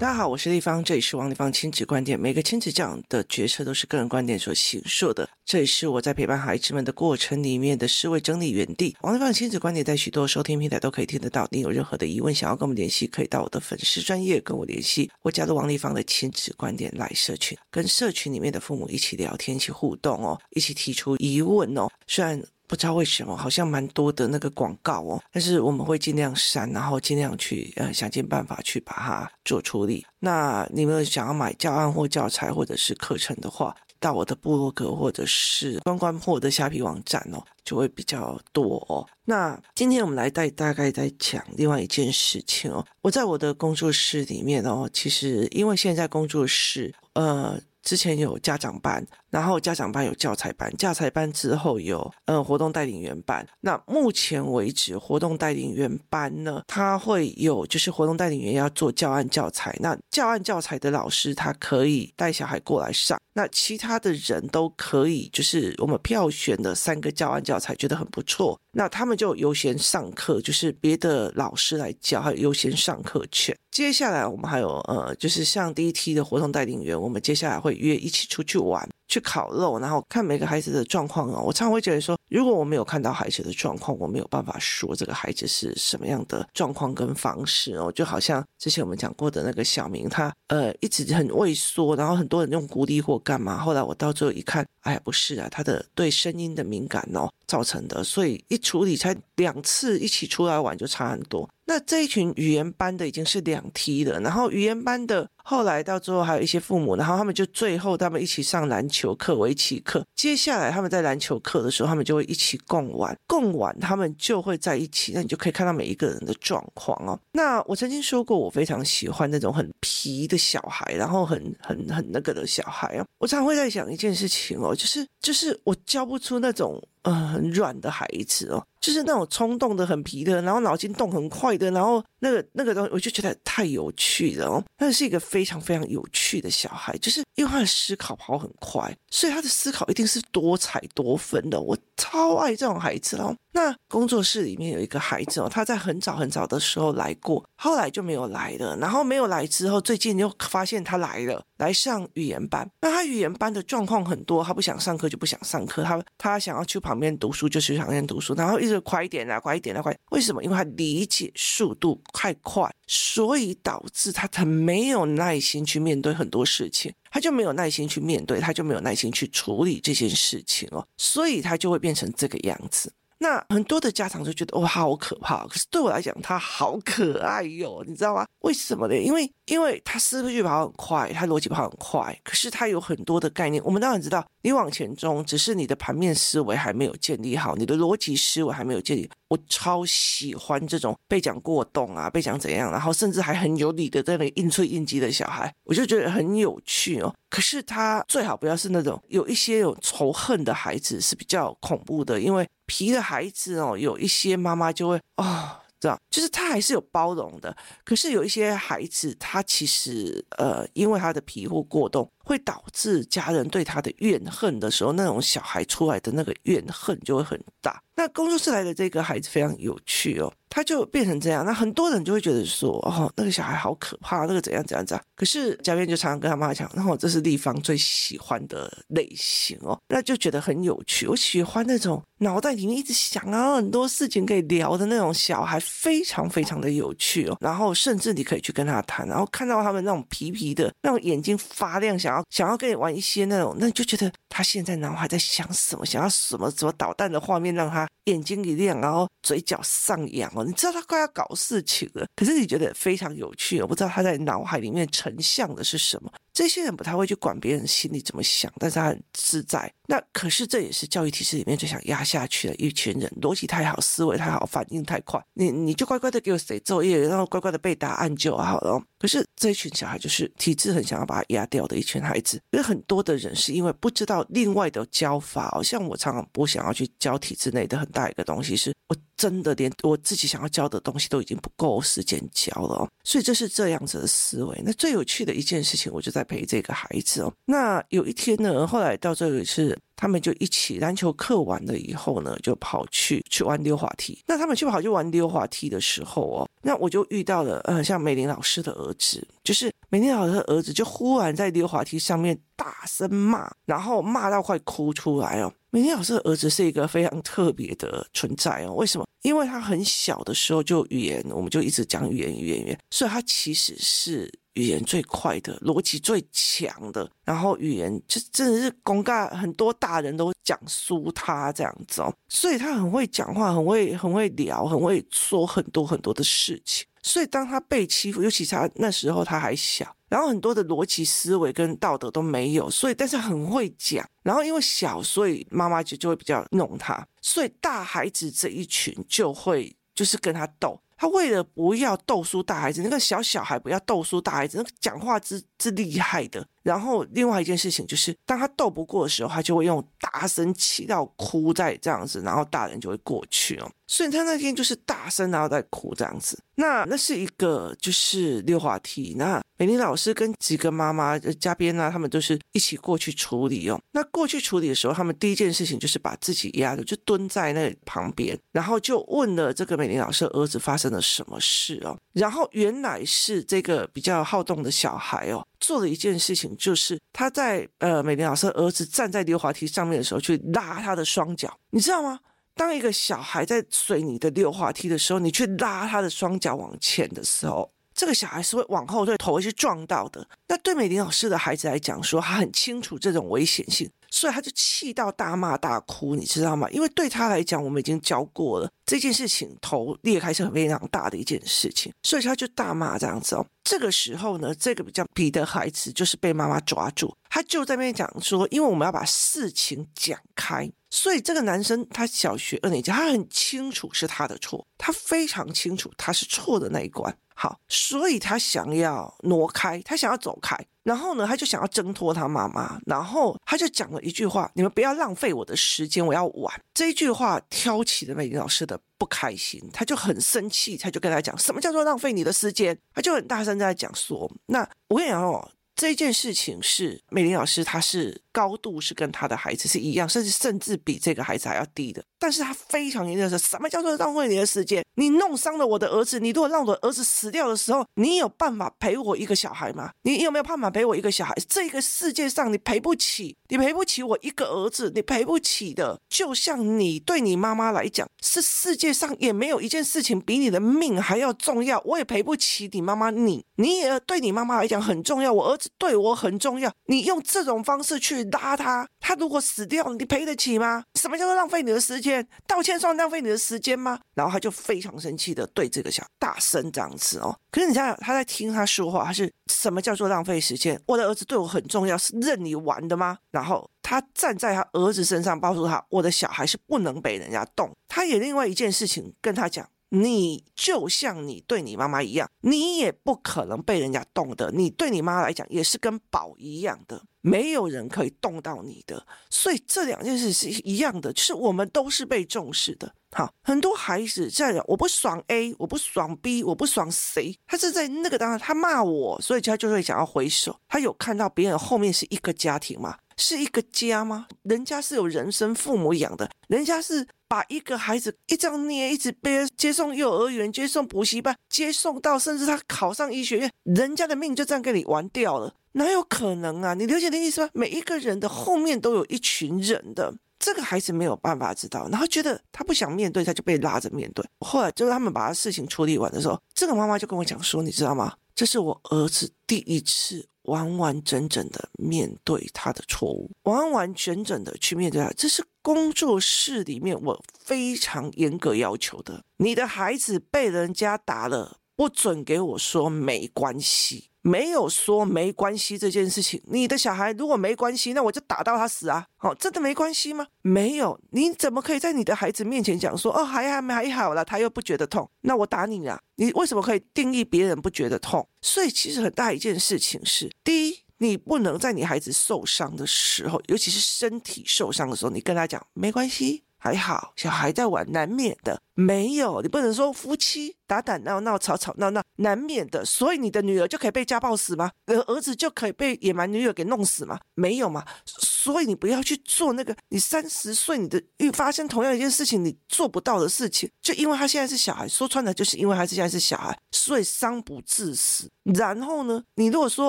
大家好，我是丽芳，这里是王立芳亲子观点。每个亲子教的决策都是个人观点所形塑的，这也是我在陪伴孩子们的过程里面的思维整理园地。王立芳亲子观点在许多收听平台都可以听得到。你有任何的疑问想要跟我们联系，可以到我的粉丝专业跟我联系，或加入王立芳的亲子观点来社群，跟社群里面的父母一起聊天，一起互动哦，一起提出疑问哦。虽然不知道为什么，好像蛮多的那个广告哦，但是我们会尽量删，然后尽量去呃想尽办法去把它做处理。那你们想要买教案或教材或者是课程的话，到我的部落格或者是关关破的虾皮网站哦，就会比较多哦。那今天我们来带大概在讲另外一件事情哦。我在我的工作室里面哦，其实因为现在工作室呃。之前有家长班，然后家长班有教材班，教材班之后有呃活动带领员班。那目前为止，活动带领员班呢，他会有就是活动带领员要做教案教材，那教案教材的老师他可以带小孩过来上，那其他的人都可以，就是我们票选的三个教案教材觉得很不错，那他们就优先上课，就是别的老师来教，还有优先上课权。接下来我们还有呃，就是像第一梯的活动带领员，我们接下来会约一起出去玩。去烤肉，然后看每个孩子的状况哦。我常常会觉得说，如果我没有看到孩子的状况，我没有办法说这个孩子是什么样的状况跟方式哦。就好像之前我们讲过的那个小明，他呃一直很畏缩，然后很多人用鼓励或干嘛。后来我到最后一看，哎呀不是啊，他的对声音的敏感哦造成的。所以一处理才两次一起出来玩就差很多。那这一群语言班的已经是两梯了，然后语言班的。后来到最后还有一些父母，然后他们就最后他们一起上篮球课、围棋课。接下来他们在篮球课的时候，他们就会一起共玩，共玩他们就会在一起。那你就可以看到每一个人的状况哦。那我曾经说过，我非常喜欢那种很皮的小孩，然后很很很那个的小孩哦。我常常会在想一件事情哦，就是就是我教不出那种。呃，很软的孩子哦，就是那种冲动的、很皮的，然后脑筋动很快的，然后那个那个东西，我就觉得太有趣了哦。他是一个非常非常有趣的小孩，就是因为他的思考跑很快，所以他的思考一定是多彩多分的。我超爱这种孩子哦。那工作室里面有一个孩子哦，他在很早很早的时候来过，后来就没有来了。然后没有来之后，最近又发现他来了，来上语言班。那他语言班的状况很多，他不想上课就不想上课，他他想要去旁边读书就去旁边读书，然后一是快一点啦，快一点啦，快！为什么？因为他理解速度太快，所以导致他很没有耐心去面对很多事情，他就没有耐心去面对，他就没有耐心去处理这件事情哦，所以他就会变成这个样子。那很多的家长就觉得哇，好可怕，可是对我来讲，他好可爱哟，你知道吗？为什么呢？因为因为他思绪跑很快，他逻辑跑很快，可是他有很多的概念。我们当然知道，你往前冲，只是你的盘面思维还没有建立好，你的逻辑思维还没有建立。我超喜欢这种被讲过动啊，被讲怎样，然后甚至还很有理的在那里应催应激的小孩，我就觉得很有趣哦。可是他最好不要是那种有一些有仇恨的孩子，是比较恐怖的，因为。皮的孩子哦，有一些妈妈就会哦，这样就是他还是有包容的。可是有一些孩子，他其实呃，因为他的皮肤过动，会导致家人对他的怨恨的时候，那种小孩出来的那个怨恨就会很大。那工作室来的这个孩子非常有趣哦。他就变成这样，那很多人就会觉得说，哦，那个小孩好可怕，那个怎样怎样怎样。可是嘉宾就常常跟他妈讲，然后这是丽芳最喜欢的类型哦，那就觉得很有趣。我喜欢那种脑袋里面一直想啊，很多事情可以聊的那种小孩，非常非常的有趣哦。然后甚至你可以去跟他谈，然后看到他们那种皮皮的那种眼睛发亮，想要想要跟你玩一些那种，那你就觉得他现在脑海在想什么，想要什么什么导弹的画面，让他眼睛一亮，然后嘴角上扬哦。你知道他快要搞事情了，可是你觉得非常有趣，我不知道他在脑海里面成像的是什么。这些人不太会去管别人心里怎么想，但是他很自在。那可是这也是教育体制里面最想压下去的一群人，逻辑太好，思维太好，反应太快。你你就乖乖的给我写作业，然后乖乖的背答案就好了。可是这一群小孩就是体制很想要把他压掉的一群孩子。因为很多的人是因为不知道另外的教法，哦，像我常常不想要去教体制内的很大一个东西，是我真的连我自己想要教的东西都已经不够时间教了。所以这是这样子的思维。那最有趣的一件事情，我就在。在陪这个孩子哦。那有一天呢，后来到这个是。他们就一起篮球课完了以后呢，就跑去去玩溜滑梯。那他们去跑去玩溜滑梯的时候哦，那我就遇到了呃，像美玲老师的儿子，就是美玲老师的儿子，就忽然在溜滑梯上面大声骂，然后骂到快哭出来哦。美玲老师的儿子是一个非常特别的存在哦。为什么？因为他很小的时候就语言，我们就一直讲语言，语言，语言，所以他其实是。语言最快的，逻辑最强的，然后语言就真的是公干，很多大人都讲输他这样子哦，所以他很会讲话，很会很会聊，很会说很多很多的事情。所以当他被欺负，尤其他那时候他还小，然后很多的逻辑思维跟道德都没有，所以但是很会讲，然后因为小，所以妈妈就就会比较弄他，所以大孩子这一群就会就是跟他斗。他为了不要逗输大孩子，那个小小孩不要逗输大孩子，那个讲话之是厉害的。然后另外一件事情就是，当他斗不过的时候，他就会用大声气到哭在这样子，然后大人就会过去哦。所以他那天就是大声然后在哭这样子。那那是一个就是溜滑梯。那美玲老师跟几个妈妈嘉宾啊，他们都是一起过去处理哦。那过去处理的时候，他们第一件事情就是把自己压着，就蹲在那旁边，然后就问了这个美玲老师儿子发生了什么事哦。然后原来是这个比较好动的小孩哦。做的一件事情，就是他在呃美玲老师儿子站在溜滑梯上面的时候，去拉他的双脚，你知道吗？当一个小孩在水泥的溜滑梯的时候，你去拉他的双脚往前的时候，这个小孩是会往后退，头会去撞到的。那对美玲老师的孩子来讲，说他很清楚这种危险性。所以他就气到大骂大哭，你知道吗？因为对他来讲，我们已经教过了这件事情，头裂开是很非常大的一件事情，所以他就大骂这样子哦。这个时候呢，这个比较皮的孩子就是被妈妈抓住，他就在那边讲说，因为我们要把事情讲开，所以这个男生他小学二年级，他很清楚是他的错，他非常清楚他是错的那一关。好，所以他想要挪开，他想要走开，然后呢，他就想要挣脱他妈妈，然后他就讲了一句话：“你们不要浪费我的时间，我要玩。”这一句话挑起了美玲老师的不开心，他就很生气，他就跟他讲：“什么叫做浪费你的时间？”他就很大声在讲说：“那我跟你讲哦。”这件事情是美玲老师，她是高度是跟她的孩子是一样，甚至甚至比这个孩子还要低的。但是她非常严厉的说：“什么叫做浪费你的时间？你弄伤了我的儿子，你如果让我的儿子死掉的时候，你有办法陪我一个小孩吗？你有没有办法陪我一个小孩？这个世界上你赔不起，你赔不起我一个儿子，你赔不起的。就像你对你妈妈来讲，是世界上也没有一件事情比你的命还要重要，我也赔不起你妈妈。你你也对你妈妈来讲很重要，我儿子。”对我很重要，你用这种方式去拉他，他如果死掉，你赔得起吗？什么叫做浪费你的时间？道歉算浪费你的时间吗？然后他就非常生气的对这个小大声这样子哦。可是你想想，他在听他说话，他是什么叫做浪费时间？我的儿子对我很重要，是任你玩的吗？然后他站在他儿子身上，告诉他，我的小孩是不能被人家动。他也另外一件事情跟他讲。你就像你对你妈妈一样，你也不可能被人家动的。你对你妈来讲也是跟宝一样的，没有人可以动到你的。所以这两件事是一样的，就是我们都是被重视的。好，很多孩子这样，我不爽 A，我不爽 B，我不爽谁，他是在那个当下他骂我，所以他就会想要回手。他有看到别人后面是一个家庭吗？是一个家吗？人家是有人生父母养的，人家是把一个孩子一张捏，一直背接送幼儿园，接送补习班，接送到甚至他考上医学院，人家的命就这样跟你玩掉了，哪有可能啊？你了解的意思吗？每一个人的后面都有一群人的，这个孩子没有办法知道，然后觉得他不想面对，他就被拉着面对。后来就是他们把他事情处理完的时候，这个妈妈就跟我讲说，你知道吗？这是我儿子第一次。完完整整的面对他的错误，完完整整的去面对他，这是工作室里面我非常严格要求的。你的孩子被人家打了，不准给我说没关系。没有说没关系这件事情，你的小孩如果没关系，那我就打到他死啊！哦，真的没关系吗？没有，你怎么可以在你的孩子面前讲说哦还还还好啦，他又不觉得痛，那我打你啊？你为什么可以定义别人不觉得痛？所以其实很大一件事情是，第一，你不能在你孩子受伤的时候，尤其是身体受伤的时候，你跟他讲没关系。还好，小孩在玩，难免的。没有，你不能说夫妻打打闹闹、吵吵闹闹，难免的。所以你的女儿就可以被家暴死吗？儿子就可以被野蛮女友给弄死吗？没有嘛。所以你不要去做那个，你三十岁你的遇发生同样一件事情你做不到的事情，就因为他现在是小孩，说穿了就是因为他现在是小孩，所以伤不致死。然后呢，你如果说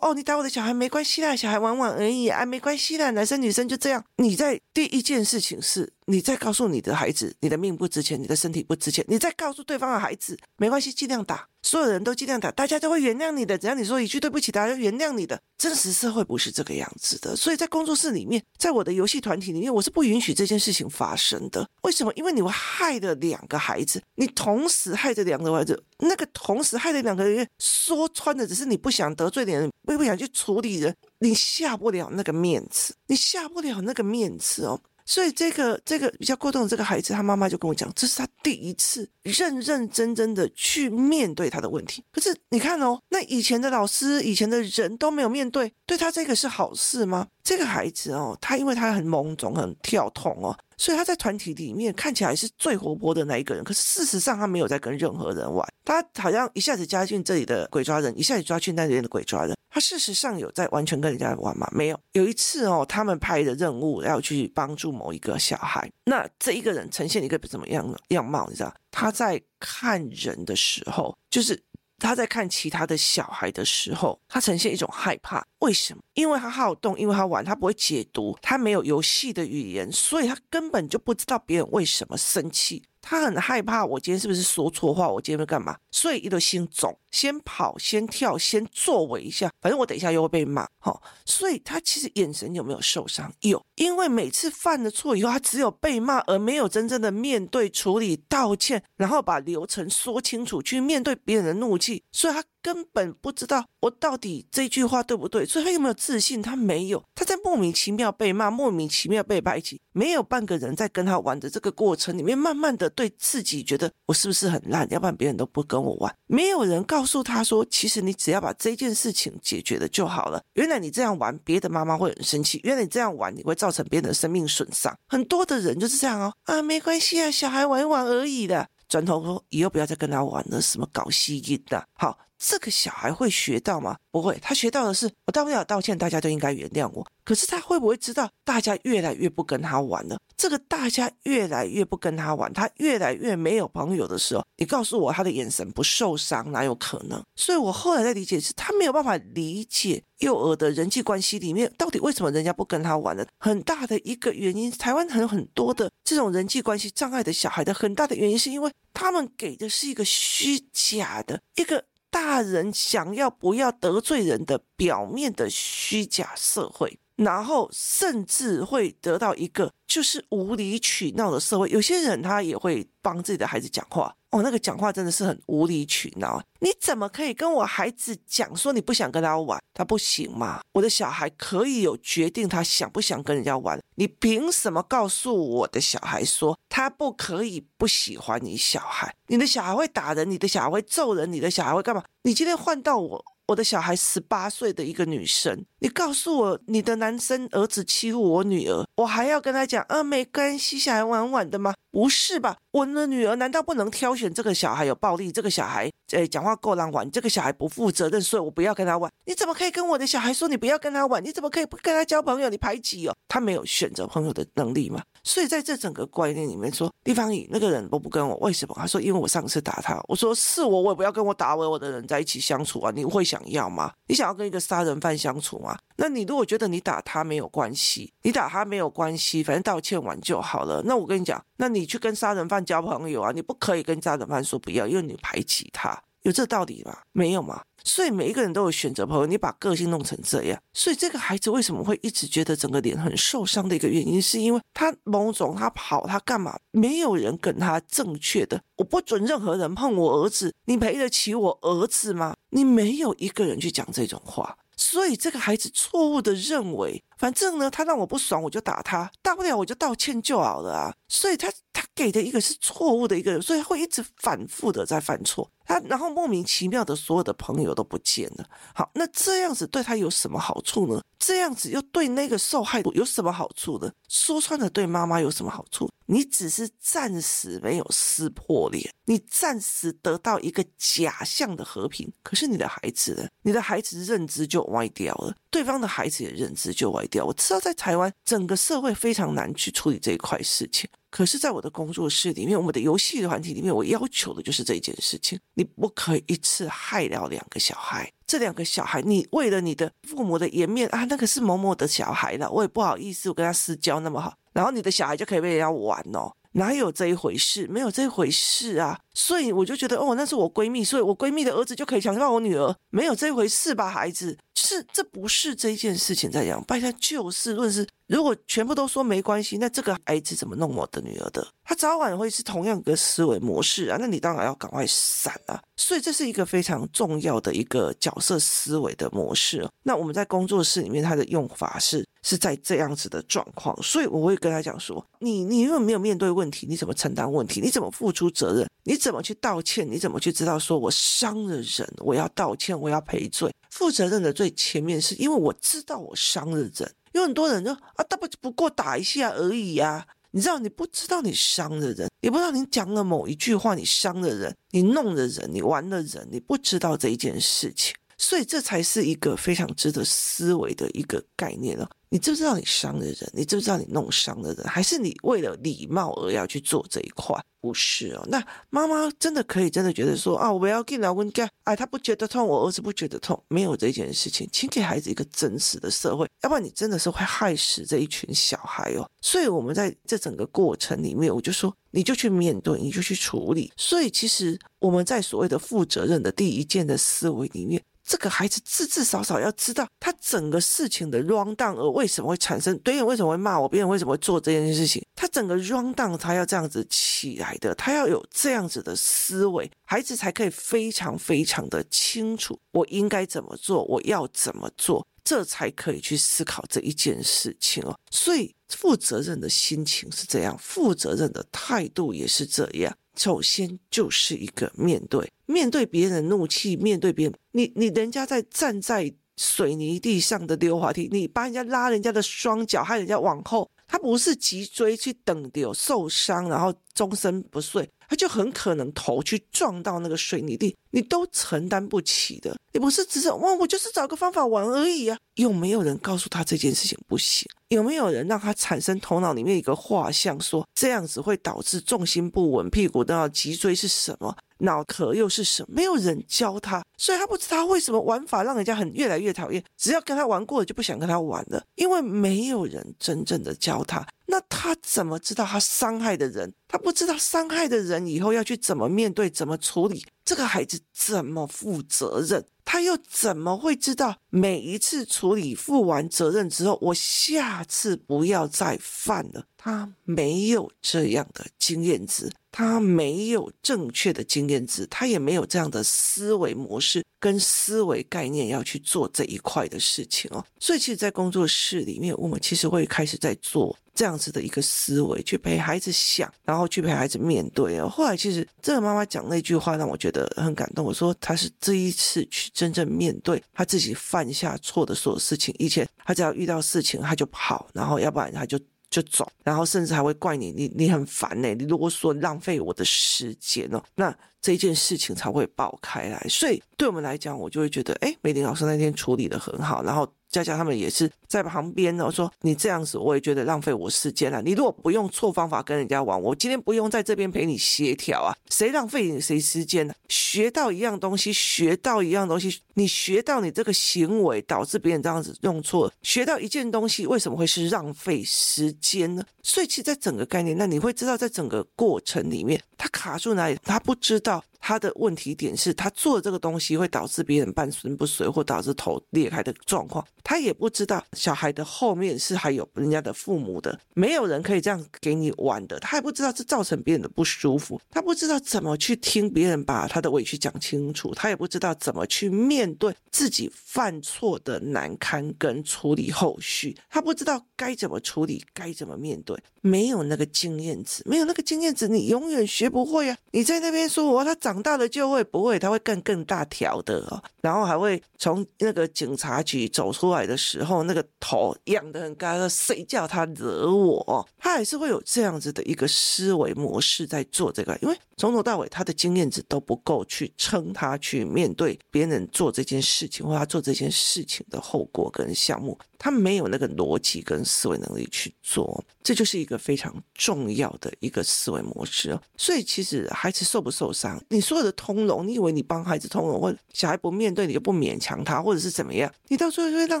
哦，你打我的小孩没关系啦，小孩玩玩而已，啊，没关系啦，男生女生就这样。你在第一件事情是。你再告诉你的孩子，你的命不值钱，你的身体不值钱。你再告诉对方的孩子，没关系，尽量打，所有人都尽量打，大家都会原谅你的。只要你说一句对不起，大家就原谅你的。真实社会不是这个样子的，所以在工作室里面，在我的游戏团体里面，我是不允许这件事情发生的。为什么？因为你会害了两个孩子，你同时害着两个孩子，那个同时害了两个人，说穿了只是你不想得罪人，不不想去处理人，你下不了那个面子，你下不了那个面子哦。所以这个这个比较过动的这个孩子，他妈妈就跟我讲，这是他第一次认认真真的去面对他的问题。可是你看哦，那以前的老师、以前的人都没有面对，对他这个是好事吗？这个孩子哦，他因为他很懵懂、很跳痛哦。所以他在团体里面看起来是最活泼的那一个人，可是事实上他没有在跟任何人玩。他好像一下子加进这里的鬼抓人，一下子抓去那里的鬼抓人。他事实上有在完全跟人家玩吗？没有。有一次哦，他们派的任务要去帮助某一个小孩，那这一个人呈现一个怎么样的样貌？你知道，他在看人的时候，就是。他在看其他的小孩的时候，他呈现一种害怕。为什么？因为他好动，因为他玩，他不会解读，他没有游戏的语言，所以他根本就不知道别人为什么生气。他很害怕，我今天是不是说错话？我今天会干嘛？所以一个心肿，先跑，先跳，先作为一下，反正我等一下又会被骂。好、哦，所以他其实眼神有没有受伤？有，因为每次犯了错以后，他只有被骂，而没有真正的面对、处理、道歉，然后把流程说清楚，去面对别人的怒气，所以他。根本不知道我到底这句话对不对，所以他有没有自信？他没有，他在莫名其妙被骂，莫名其妙被排挤，没有半个人在跟他玩的这个过程里面，慢慢的对自己觉得我是不是很烂？要不然别人都不跟我玩。没有人告诉他说，其实你只要把这件事情解决了就好了。原来你这样玩，别的妈妈会很生气；原来你这样玩，你会造成别人的生命损伤。很多的人就是这样哦，啊，没关系啊，小孩玩一玩而已的。转头说以后不要再跟他玩了，什么搞吸引的，好。这个小孩会学到吗？不会，他学到的是我大不了道歉，大家都应该原谅我。可是他会不会知道大家越来越不跟他玩了？这个大家越来越不跟他玩，他越来越没有朋友的时候，你告诉我他的眼神不受伤，哪有可能？所以我后来在理解是，他没有办法理解幼儿的人际关系里面到底为什么人家不跟他玩了。很大的一个原因，台湾还有很多的这种人际关系障碍的小孩的很大的原因，是因为他们给的是一个虚假的一个。大人想要不要得罪人的表面的虚假社会，然后甚至会得到一个就是无理取闹的社会。有些人他也会帮自己的孩子讲话。哦，那个讲话真的是很无理取闹。你怎么可以跟我孩子讲说你不想跟他玩？他不行嘛？我的小孩可以有决定他想不想跟人家玩。你凭什么告诉我的小孩说他不可以不喜欢你小孩？你的小孩会打人，你的小孩会揍人，你的小孩会干嘛？你今天换到我。我的小孩十八岁的一个女生，你告诉我你的男生儿子欺负我女儿，我还要跟他讲啊，没关系，小孩玩玩的吗？不是吧？我的女儿难道不能挑选这个小孩有暴力，这个小孩诶讲话够难玩，这个小孩不负责任，所以我不要跟他玩？你怎么可以跟我的小孩说你不要跟他玩？你怎么可以不跟他交朋友？你排挤哦，他没有选择朋友的能力吗？所以在这整个观念里面说，地方乙那个人都不跟我，为什么？他说因为我上次打他，我说是我，我也不要跟我打我我的人在一起相处啊，你会。想要吗？你想要跟一个杀人犯相处吗？那你如果觉得你打他没有关系，你打他没有关系，反正道歉完就好了。那我跟你讲，那你去跟杀人犯交朋友啊？你不可以跟杀人犯说不要，因为你排挤他，有这道理吗？没有吗？所以每一个人都有选择朋友，你把个性弄成这样，所以这个孩子为什么会一直觉得整个脸很受伤的一个原因，是因为他某种他跑他干嘛？没有人跟他正确的，我不准任何人碰我儿子，你赔得起我儿子吗？你没有一个人去讲这种话，所以这个孩子错误的认为，反正呢他让我不爽我就打他，大不了我就道歉就好了啊，所以他他给的一个是错误的一个人，所以会一直反复的在犯错。他然后莫名其妙的所有的朋友都不见了。好，那这样子对他有什么好处呢？这样子又对那个受害者有什么好处呢？说穿了，对妈妈有什么好处？你只是暂时没有撕破脸，你暂时得到一个假象的和平。可是你的孩子呢？你的孩子认知就歪掉了，对方的孩子也认知就歪掉。我知道在台湾整个社会非常难去处理这一块事情。可是，在我的工作室里面，我们的游戏团体里面，我要求的就是这件事情：你不可以一次害了两个小孩。这两个小孩，你为了你的父母的颜面啊，那个是某某的小孩了，我也不好意思，我跟他私交那么好，然后你的小孩就可以被人家玩哦。哪有这一回事？没有这一回事啊！所以我就觉得，哦，那是我闺蜜，所以我闺蜜的儿子就可以强暴我女儿，没有这一回事吧？孩子，是这不是这一件事情在讲，拜托就事论事。如果全部都说没关系，那这个孩子怎么弄我的女儿的？他早晚会是同样的思维模式啊！那你当然要赶快闪啊！所以这是一个非常重要的一个角色思维的模式。那我们在工作室里面，它的用法是。是在这样子的状况，所以我会跟他讲说：你你如果没有面对问题，你怎么承担问题？你怎么付出责任？你怎么去道歉？你怎么去知道说我伤了人，我要道歉，我要赔罪？负责任的最前面是因为我知道我伤了人。有很多人说啊，他不不过打一下而已、啊。你知道你不知道你伤了人，你不知道你讲了某一句话你伤了人，你弄了人，你玩了人，你不知道这一件事情。所以这才是一个非常值得思维的一个概念了。你知不知道你伤了人？你知不知道你弄伤了人？还是你为了礼貌而要去做这一块？不是哦。那妈妈真的可以真的觉得说啊，我要给老公家，哎，他不觉得痛，我儿子不觉得痛，没有这件事情。请给孩子一个真实的社会，要不然你真的是会害死这一群小孩哦。所以我们在这整个过程里面，我就说，你就去面对，你就去处理。所以其实我们在所谓的负责任的第一件的思维里面。这个孩子至至少少要知道他整个事情的 rundown，而为什么会产生，别人为什么会骂我，别人为什么会做这件事情，他整个 rundown 他要这样子起来的，他要有这样子的思维，孩子才可以非常非常的清楚我应该怎么做，我要怎么做，这才可以去思考这一件事情哦。所以负责任的心情是这样，负责任的态度也是这样。首先就是一个面对，面对别人的怒气，面对别人，你你人家在站在水泥地上的溜滑梯，你把人家拉人家的双脚，害人家往后，他不是脊椎去等流受伤，然后终身不遂。他就很可能头去撞到那个水泥地，你都承担不起的。你不是只是哇，我就是找个方法玩而已啊？有没有人告诉他这件事情不行？有没有人让他产生头脑里面一个画像，说这样子会导致重心不稳，屁股都要脊椎是什么？脑壳又是什么？没有人教他，所以他不知道为什么玩法让人家很越来越讨厌。只要跟他玩过了，就不想跟他玩了，因为没有人真正的教他。那他怎么知道他伤害的人？他不知道伤害的人以后要去怎么面对、怎么处理？这个孩子怎么负责任？他又怎么会知道每一次处理负完责任之后，我下次不要再犯了？他没有这样的经验值，他没有正确的经验值，他也没有这样的思维模式跟思维概念要去做这一块的事情哦。所以，其实，在工作室里面，我们其实会开始在做。这样子的一个思维去陪孩子想，然后去陪孩子面对哦。后来其实这个妈妈讲那句话让我觉得很感动。我说她是这一次去真正面对她自己犯下错的所有事情。以前她只要遇到事情，她就跑，然后要不然她就就走，然后甚至还会怪你，你你很烦呢。你如果说浪费我的时间哦，那这件事情才会爆开来。所以对我们来讲，我就会觉得，哎，美玲老师那天处理的很好，然后。佳佳他们也是在旁边呢，说你这样子我也觉得浪费我时间了。你如果不用错方法跟人家玩，我今天不用在这边陪你协调啊，谁浪费你谁时间呢？学到一样东西，学到一样东西，你学到你这个行为导致别人这样子用错，学到一件东西为什么会是浪费时间呢？所以其实在整个概念，那你会知道在整个过程里面，他卡住哪里，他不知道。他的问题点是他做这个东西会导致别人半身不遂或导致头裂开的状况，他也不知道小孩的后面是还有人家的父母的，没有人可以这样给你玩的，他也不知道这造成别人的不舒服，他不知道怎么去听别人把他的委屈讲清楚，他也不知道怎么去面对自己犯错的难堪跟处理后续，他不知道该怎么处理，该怎么面对，没有那个经验值，没有那个经验值，你永远学不会啊！你在那边说我他长长大了就会不会，他会更更大条的哦，然后还会从那个警察局走出来的时候，那个头仰得很高，说谁叫他惹我？他还是会有这样子的一个思维模式在做这个，因为从头到尾他的经验值都不够去撑他去面对别人做这件事情或他做这件事情的后果跟项目。他没有那个逻辑跟思维能力去做，这就是一个非常重要的一个思维模式哦。所以其实孩子受不受伤，你所有的通融，你以为你帮孩子通融，或小孩不面对，你就不勉强他，或者是怎么样？你到最后就会让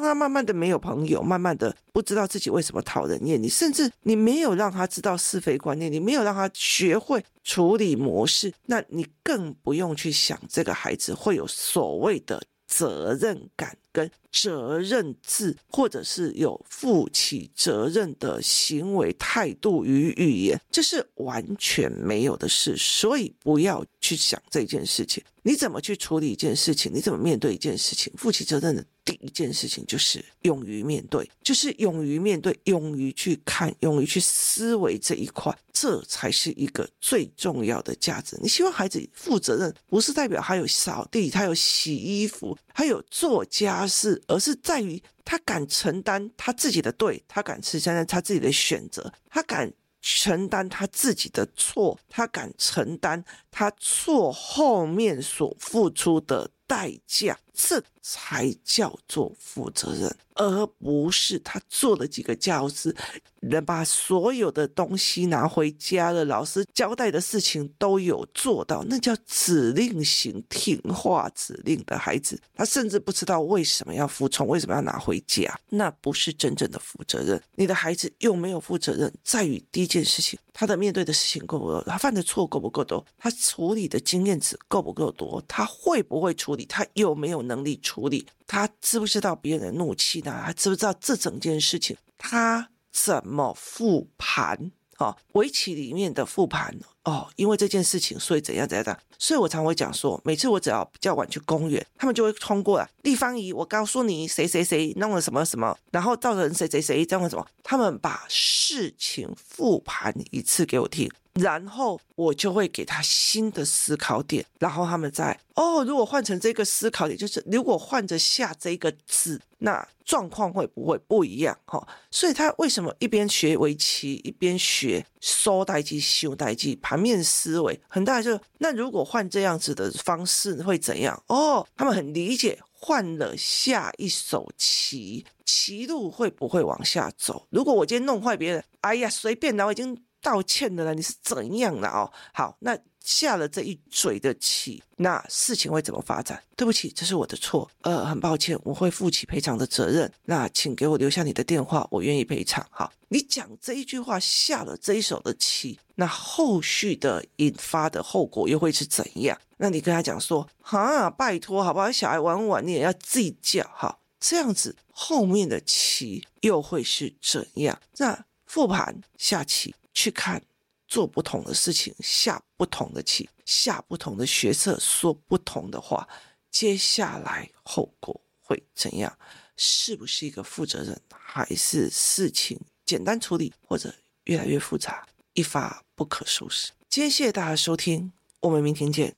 他慢慢的没有朋友，慢慢的不知道自己为什么讨人厌。你甚至你没有让他知道是非观念，你没有让他学会处理模式，那你更不用去想这个孩子会有所谓的责任感。跟责任制，或者是有负起责任的行为态度与语言，这是完全没有的事，所以不要去想这件事情。你怎么去处理一件事情？你怎么面对一件事情？负起责任的第一件事情就是勇于面对，就是勇于面对，勇于去看，勇于去思维这一块，这才是一个最重要的价值。你希望孩子负责任，不是代表他有扫地，他有洗衣服，他有做家。事，而是在于他敢承担他自己的对，他敢承担他自己的选择，他敢承担他自己的错，他敢承担他错后面所付出的代价，这才叫做负责任。而不是他做了几个教师，能把所有的东西拿回家了，老师交代的事情都有做到，那叫指令型听话指令的孩子，他甚至不知道为什么要服从，为什么要拿回家，那不是真正的负责任。你的孩子有没有负责任，在于第一件事情，他的面对的事情够不够，他犯的错够不够多，他处理的经验值够不够多，他会不会处理，他有没有能力处理。他知不知道别人的怒气呢？他知不知道这整件事情他怎么复盘？哦，围棋里面的复盘哦，因为这件事情，所以怎样怎样的。所以我常会讲说，每次我只要比较晚去公园，他们就会冲过来。立方姨，我告诉你，谁谁谁弄了什么什么，然后造成谁谁谁这样什么，他们把事情复盘一次给我听。然后我就会给他新的思考点，然后他们再哦，如果换成这个思考点，就是如果换着下这个字，那状况会不会不一样？哈、哦，所以他为什么一边学围棋一边学收代机、修代机、盘面思维？很大就那如果换这样子的方式会怎样？哦，他们很理解，换了下一手棋，棋路会不会往下走？如果我今天弄坏别人，哎呀，随便啦，我已经。道歉的了，你是怎样的哦？好，那下了这一嘴的棋，那事情会怎么发展？对不起，这是我的错，呃，很抱歉，我会负起赔偿的责任。那请给我留下你的电话，我愿意赔偿。好，你讲这一句话，下了这一手的棋，那后续的引发的后果又会是怎样？那你跟他讲说，哈，拜托，好不好？小孩玩玩，你也要计较，哈，这样子后面的棋又会是怎样？那复盘下棋。去看，做不同的事情，下不同的棋，下不同的决策，说不同的话，接下来后果会怎样？是不是一个负责任，还是事情简单处理，或者越来越复杂，一发不可收拾？今天谢谢大家收听，我们明天见。